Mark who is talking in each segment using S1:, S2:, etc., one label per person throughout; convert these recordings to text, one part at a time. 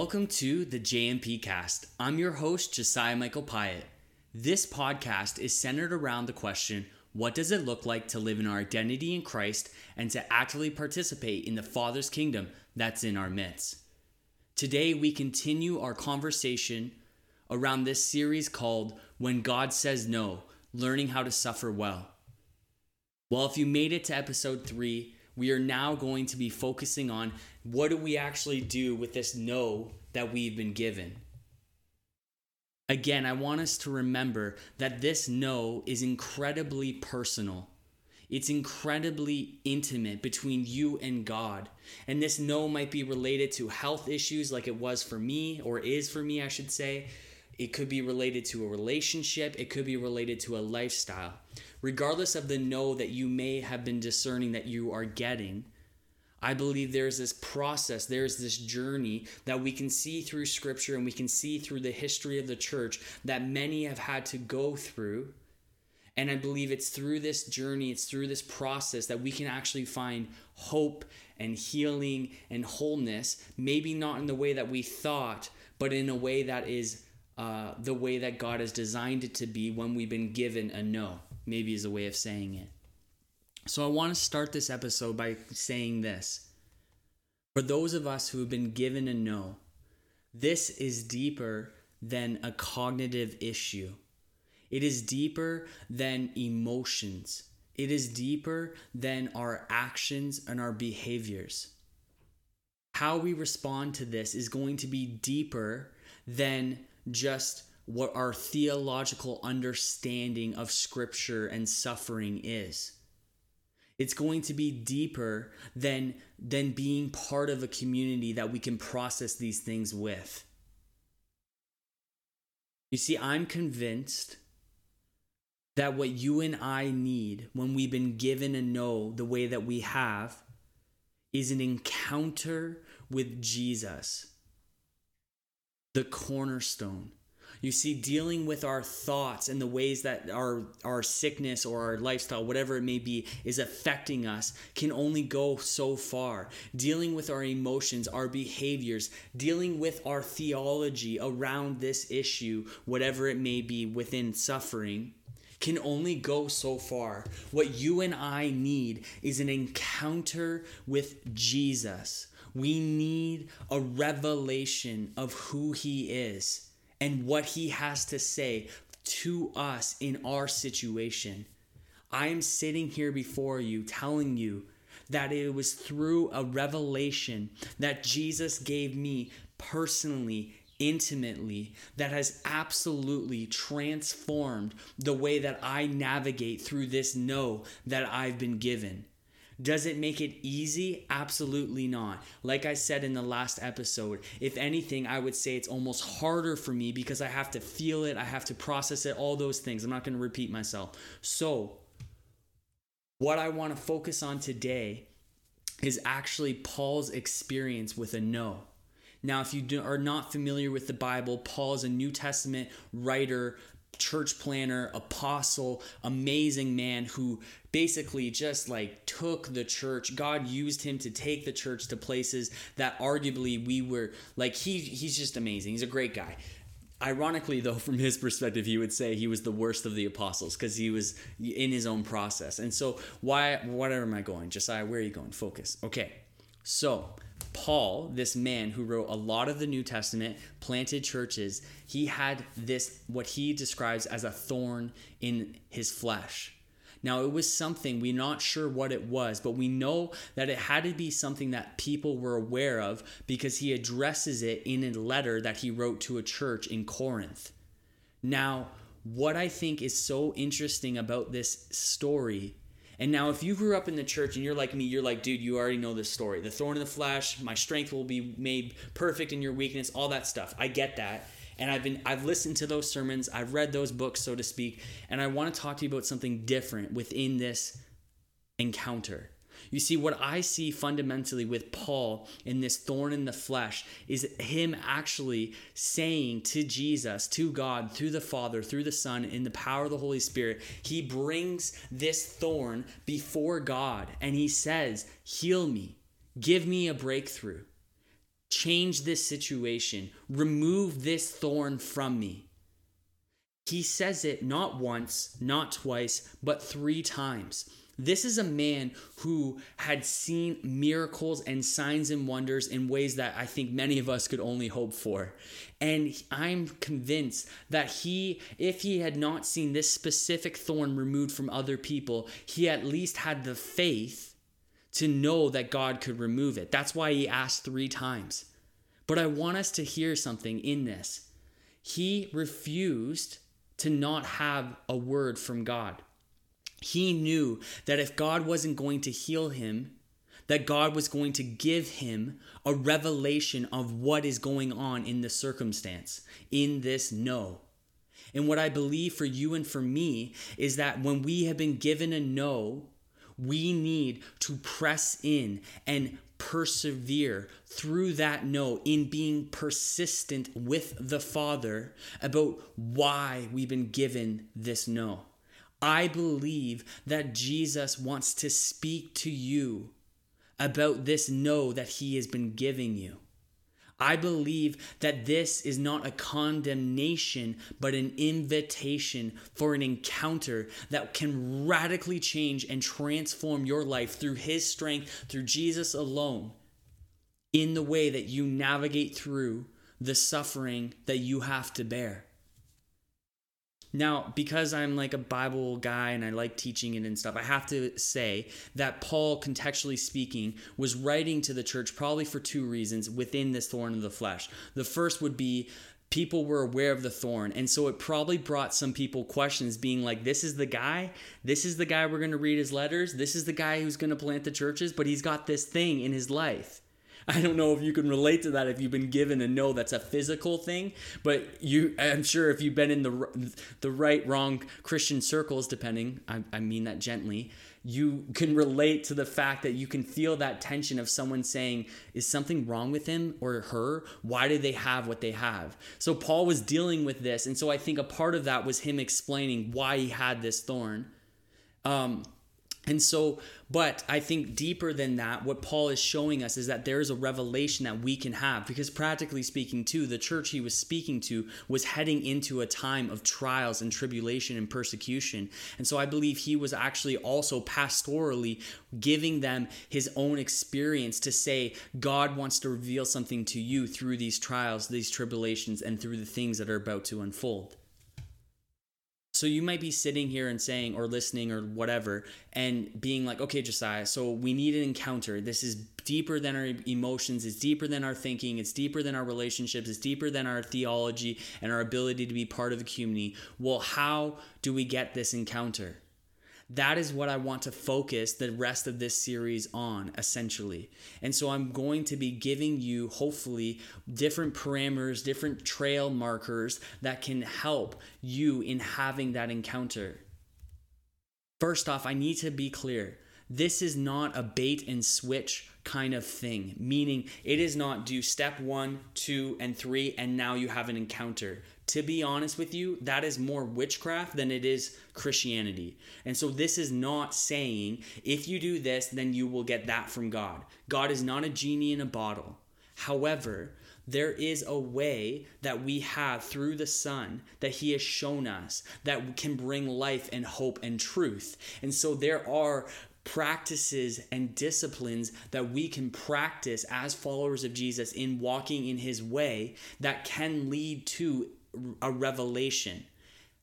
S1: Welcome to the JMP Cast. I'm your host, Josiah Michael Pyatt. This podcast is centered around the question what does it look like to live in our identity in Christ and to actively participate in the Father's kingdom that's in our midst? Today, we continue our conversation around this series called When God Says No Learning How to Suffer Well. Well, if you made it to episode three, we are now going to be focusing on what do we actually do with this no that we've been given. Again, I want us to remember that this no is incredibly personal. It's incredibly intimate between you and God. And this no might be related to health issues like it was for me, or is for me, I should say. It could be related to a relationship, it could be related to a lifestyle regardless of the no that you may have been discerning that you are getting, I believe there's this process, there's this journey that we can see through scripture and we can see through the history of the church that many have had to go through. And I believe it's through this journey, it's through this process that we can actually find hope and healing and wholeness. Maybe not in the way that we thought, but in a way that is uh, the way that God has designed it to be when we've been given a no maybe is a way of saying it. So I want to start this episode by saying this. For those of us who have been given a no, this is deeper than a cognitive issue. It is deeper than emotions. It is deeper than our actions and our behaviors. How we respond to this is going to be deeper than just what our theological understanding of scripture and suffering is. It's going to be deeper than, than being part of a community that we can process these things with. You see, I'm convinced that what you and I need when we've been given a no the way that we have is an encounter with Jesus, the cornerstone you see, dealing with our thoughts and the ways that our, our sickness or our lifestyle, whatever it may be, is affecting us can only go so far. Dealing with our emotions, our behaviors, dealing with our theology around this issue, whatever it may be within suffering, can only go so far. What you and I need is an encounter with Jesus. We need a revelation of who he is and what he has to say to us in our situation. I am sitting here before you telling you that it was through a revelation that Jesus gave me personally, intimately, that has absolutely transformed the way that I navigate through this no that I've been given. Does it make it easy? Absolutely not. Like I said in the last episode, if anything, I would say it's almost harder for me because I have to feel it, I have to process it, all those things. I'm not going to repeat myself. So, what I want to focus on today is actually Paul's experience with a no. Now, if you do, are not familiar with the Bible, Paul is a New Testament writer, church planter, apostle, amazing man who basically just like took the church. God used him to take the church to places that arguably we were like he he's just amazing. He's a great guy. Ironically, though, from his perspective, he would say he was the worst of the apostles because he was in his own process. And so, why? Where am I going, Josiah? Where are you going? Focus. Okay. So, Paul, this man who wrote a lot of the New Testament, planted churches, he had this, what he describes as a thorn in his flesh. Now, it was something, we're not sure what it was, but we know that it had to be something that people were aware of because he addresses it in a letter that he wrote to a church in Corinth. Now, what I think is so interesting about this story and now, if you grew up in the church and you're like me, you're like, dude, you already know this story. The thorn in the flesh, my strength will be made perfect in your weakness, all that stuff. I get that. And I've been I've listened to those sermons, I've read those books, so to speak, and I want to talk to you about something different within this encounter. You see, what I see fundamentally with Paul in this thorn in the flesh is him actually saying to Jesus, to God, through the Father, through the Son, in the power of the Holy Spirit, he brings this thorn before God and he says, Heal me, give me a breakthrough. Change this situation. Remove this thorn from me. He says it not once, not twice, but three times. This is a man who had seen miracles and signs and wonders in ways that I think many of us could only hope for. And I'm convinced that he, if he had not seen this specific thorn removed from other people, he at least had the faith to know that God could remove it. That's why he asked three times. But I want us to hear something in this. He refused to not have a word from God. He knew that if God wasn't going to heal him, that God was going to give him a revelation of what is going on in the circumstance, in this no. And what I believe for you and for me is that when we have been given a no, we need to press in and persevere through that no in being persistent with the Father about why we've been given this no. I believe that Jesus wants to speak to you about this no that he has been giving you. I believe that this is not a condemnation, but an invitation for an encounter that can radically change and transform your life through His strength, through Jesus alone, in the way that you navigate through the suffering that you have to bear. Now, because I'm like a Bible guy and I like teaching it and stuff, I have to say that Paul, contextually speaking, was writing to the church probably for two reasons within this thorn of the flesh. The first would be people were aware of the thorn. And so it probably brought some people questions being like, this is the guy, this is the guy we're going to read his letters, this is the guy who's going to plant the churches, but he's got this thing in his life. I don't know if you can relate to that if you've been given a no that's a physical thing, but you I'm sure if you've been in the the right wrong Christian circles depending, I, I mean that gently, you can relate to the fact that you can feel that tension of someone saying, Is something wrong with him or her? Why do they have what they have? So Paul was dealing with this. And so I think a part of that was him explaining why he had this thorn. Um, and so, but I think deeper than that, what Paul is showing us is that there is a revelation that we can have. Because practically speaking, too, the church he was speaking to was heading into a time of trials and tribulation and persecution. And so I believe he was actually also pastorally giving them his own experience to say, God wants to reveal something to you through these trials, these tribulations, and through the things that are about to unfold. So you might be sitting here and saying, or listening, or whatever, and being like, okay, Josiah, so we need an encounter. This is deeper than our emotions, it's deeper than our thinking, it's deeper than our relationships, it's deeper than our theology and our ability to be part of a community. Well, how do we get this encounter? That is what I want to focus the rest of this series on, essentially. And so I'm going to be giving you, hopefully, different parameters, different trail markers that can help you in having that encounter. First off, I need to be clear this is not a bait and switch kind of thing, meaning it is not do step one, two, and three, and now you have an encounter to be honest with you, that is more witchcraft than it is Christianity. And so this is not saying if you do this, then you will get that from God. God is not a genie in a bottle. However, there is a way that we have through the Son that He has shown us that can bring life and hope and truth. And so there are practices and disciplines that we can practice as followers of Jesus in walking in His way that can lead to a revelation.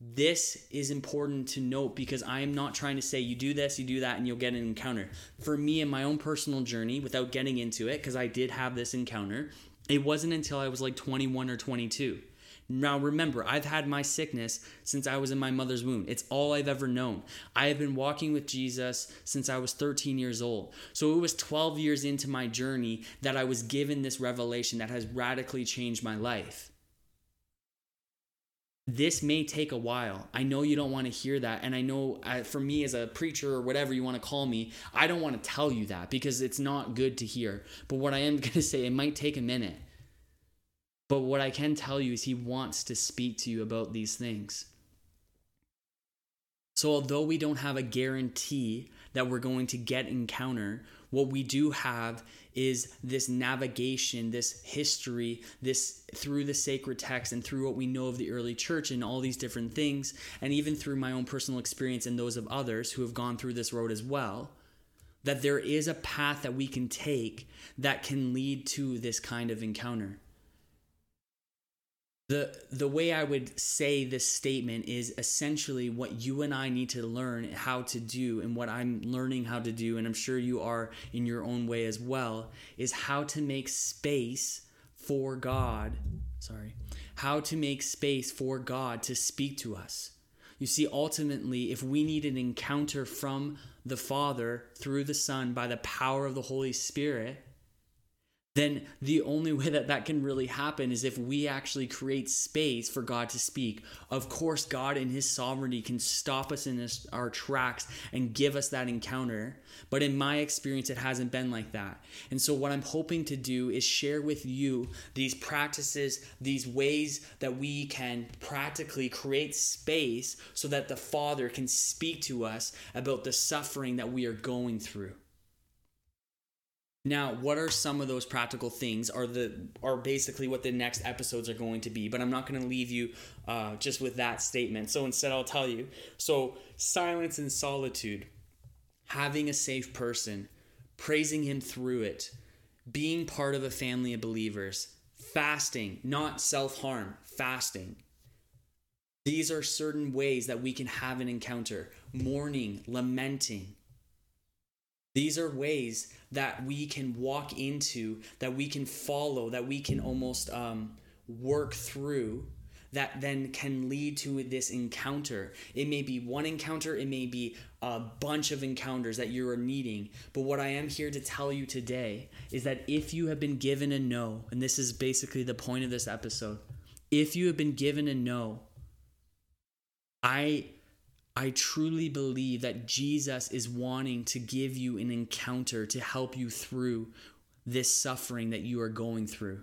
S1: This is important to note because I am not trying to say you do this, you do that, and you'll get an encounter. For me, in my own personal journey, without getting into it, because I did have this encounter, it wasn't until I was like 21 or 22. Now, remember, I've had my sickness since I was in my mother's womb. It's all I've ever known. I have been walking with Jesus since I was 13 years old. So it was 12 years into my journey that I was given this revelation that has radically changed my life this may take a while. I know you don't want to hear that. And I know uh, for me as a preacher or whatever you want to call me, I don't want to tell you that because it's not good to hear. But what I am going to say, it might take a minute. But what I can tell you is he wants to speak to you about these things. So although we don't have a guarantee that we're going to get encounter, What we do have is this navigation, this history, this through the sacred text and through what we know of the early church and all these different things, and even through my own personal experience and those of others who have gone through this road as well, that there is a path that we can take that can lead to this kind of encounter the the way I would say this statement is essentially what you and I need to learn how to do and what I'm learning how to do and I'm sure you are in your own way as well is how to make space for God sorry how to make space for God to speak to us. You see ultimately if we need an encounter from the Father through the Son by the power of the Holy Spirit then the only way that that can really happen is if we actually create space for God to speak. Of course, God in His sovereignty can stop us in this, our tracks and give us that encounter. But in my experience, it hasn't been like that. And so, what I'm hoping to do is share with you these practices, these ways that we can practically create space so that the Father can speak to us about the suffering that we are going through. Now, what are some of those practical things? Are the are basically what the next episodes are going to be, but I'm not going to leave you uh, just with that statement. So instead, I'll tell you. So silence and solitude, having a safe person, praising Him through it, being part of a family of believers, fasting, not self harm, fasting. These are certain ways that we can have an encounter. Mourning, lamenting, these are ways that we can walk into, that we can follow, that we can almost um, work through, that then can lead to this encounter. It may be one encounter, it may be a bunch of encounters that you are needing. But what I am here to tell you today is that if you have been given a no, and this is basically the point of this episode, if you have been given a no, I I truly believe that Jesus is wanting to give you an encounter to help you through this suffering that you are going through.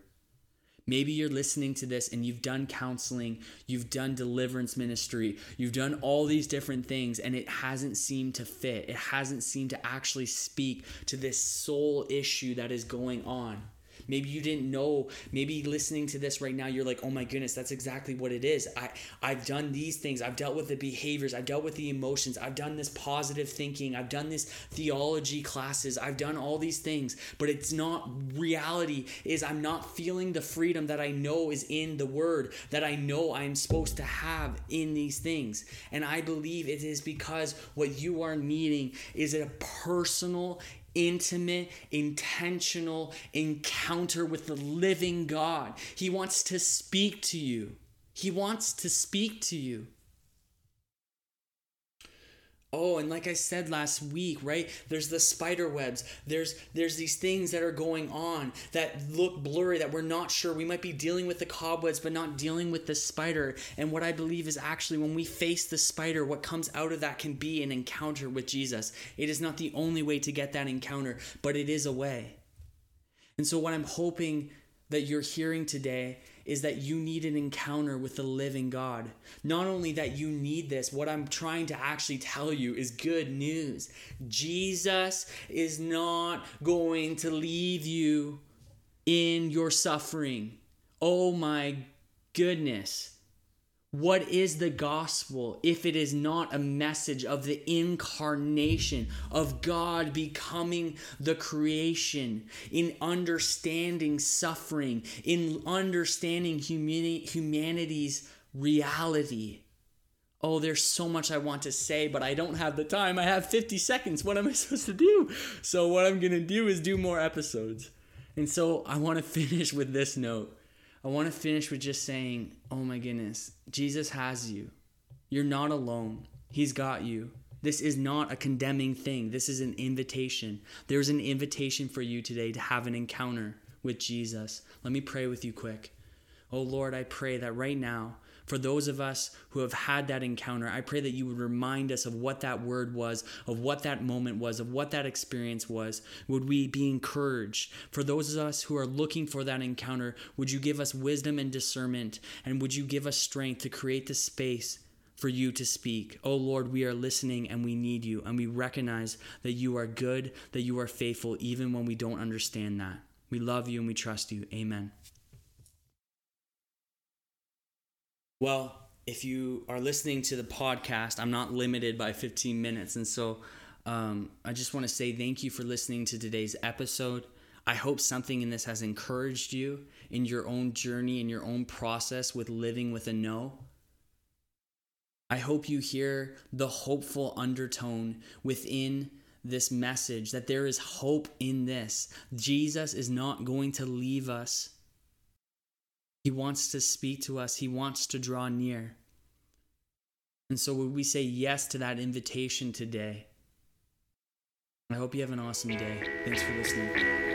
S1: Maybe you're listening to this and you've done counseling, you've done deliverance ministry, you've done all these different things, and it hasn't seemed to fit. It hasn't seemed to actually speak to this soul issue that is going on. Maybe you didn't know. Maybe listening to this right now, you're like, oh my goodness, that's exactly what it is. I, I've done these things. I've dealt with the behaviors. I've dealt with the emotions. I've done this positive thinking. I've done this theology classes. I've done all these things. But it's not reality, is I'm not feeling the freedom that I know is in the word, that I know I'm supposed to have in these things. And I believe it is because what you are needing is a personal intimate, intentional encounter with the living God. He wants to speak to you. He wants to speak to you. Oh, and like I said last week, right? There's the spider webs. There's there's these things that are going on that look blurry that we're not sure. We might be dealing with the cobwebs but not dealing with the spider. And what I believe is actually when we face the spider, what comes out of that can be an encounter with Jesus. It is not the only way to get that encounter, but it is a way. And so what I'm hoping that you're hearing today is that you need an encounter with the living God. Not only that you need this, what I'm trying to actually tell you is good news. Jesus is not going to leave you in your suffering. Oh my goodness. What is the gospel if it is not a message of the incarnation, of God becoming the creation, in understanding suffering, in understanding humani- humanity's reality? Oh, there's so much I want to say, but I don't have the time. I have 50 seconds. What am I supposed to do? So, what I'm going to do is do more episodes. And so, I want to finish with this note. I want to finish with just saying, oh my goodness, Jesus has you. You're not alone. He's got you. This is not a condemning thing. This is an invitation. There's an invitation for you today to have an encounter with Jesus. Let me pray with you quick. Oh Lord, I pray that right now for those of us who have had that encounter, I pray that you would remind us of what that word was, of what that moment was, of what that experience was. Would we be encouraged? For those of us who are looking for that encounter, would you give us wisdom and discernment? And would you give us strength to create the space for you to speak. Oh Lord, we are listening and we need you, and we recognize that you are good, that you are faithful, even when we don't understand that. We love you and we trust you. Amen. Well, if you are listening to the podcast, I'm not limited by 15 minutes. And so um, I just want to say thank you for listening to today's episode. I hope something in this has encouraged you in your own journey, in your own process with living with a no. I hope you hear the hopeful undertone within this message that there is hope in this. Jesus is not going to leave us. He wants to speak to us, He wants to draw near. And so, would we say yes to that invitation today? I hope you have an awesome day. Thanks for listening.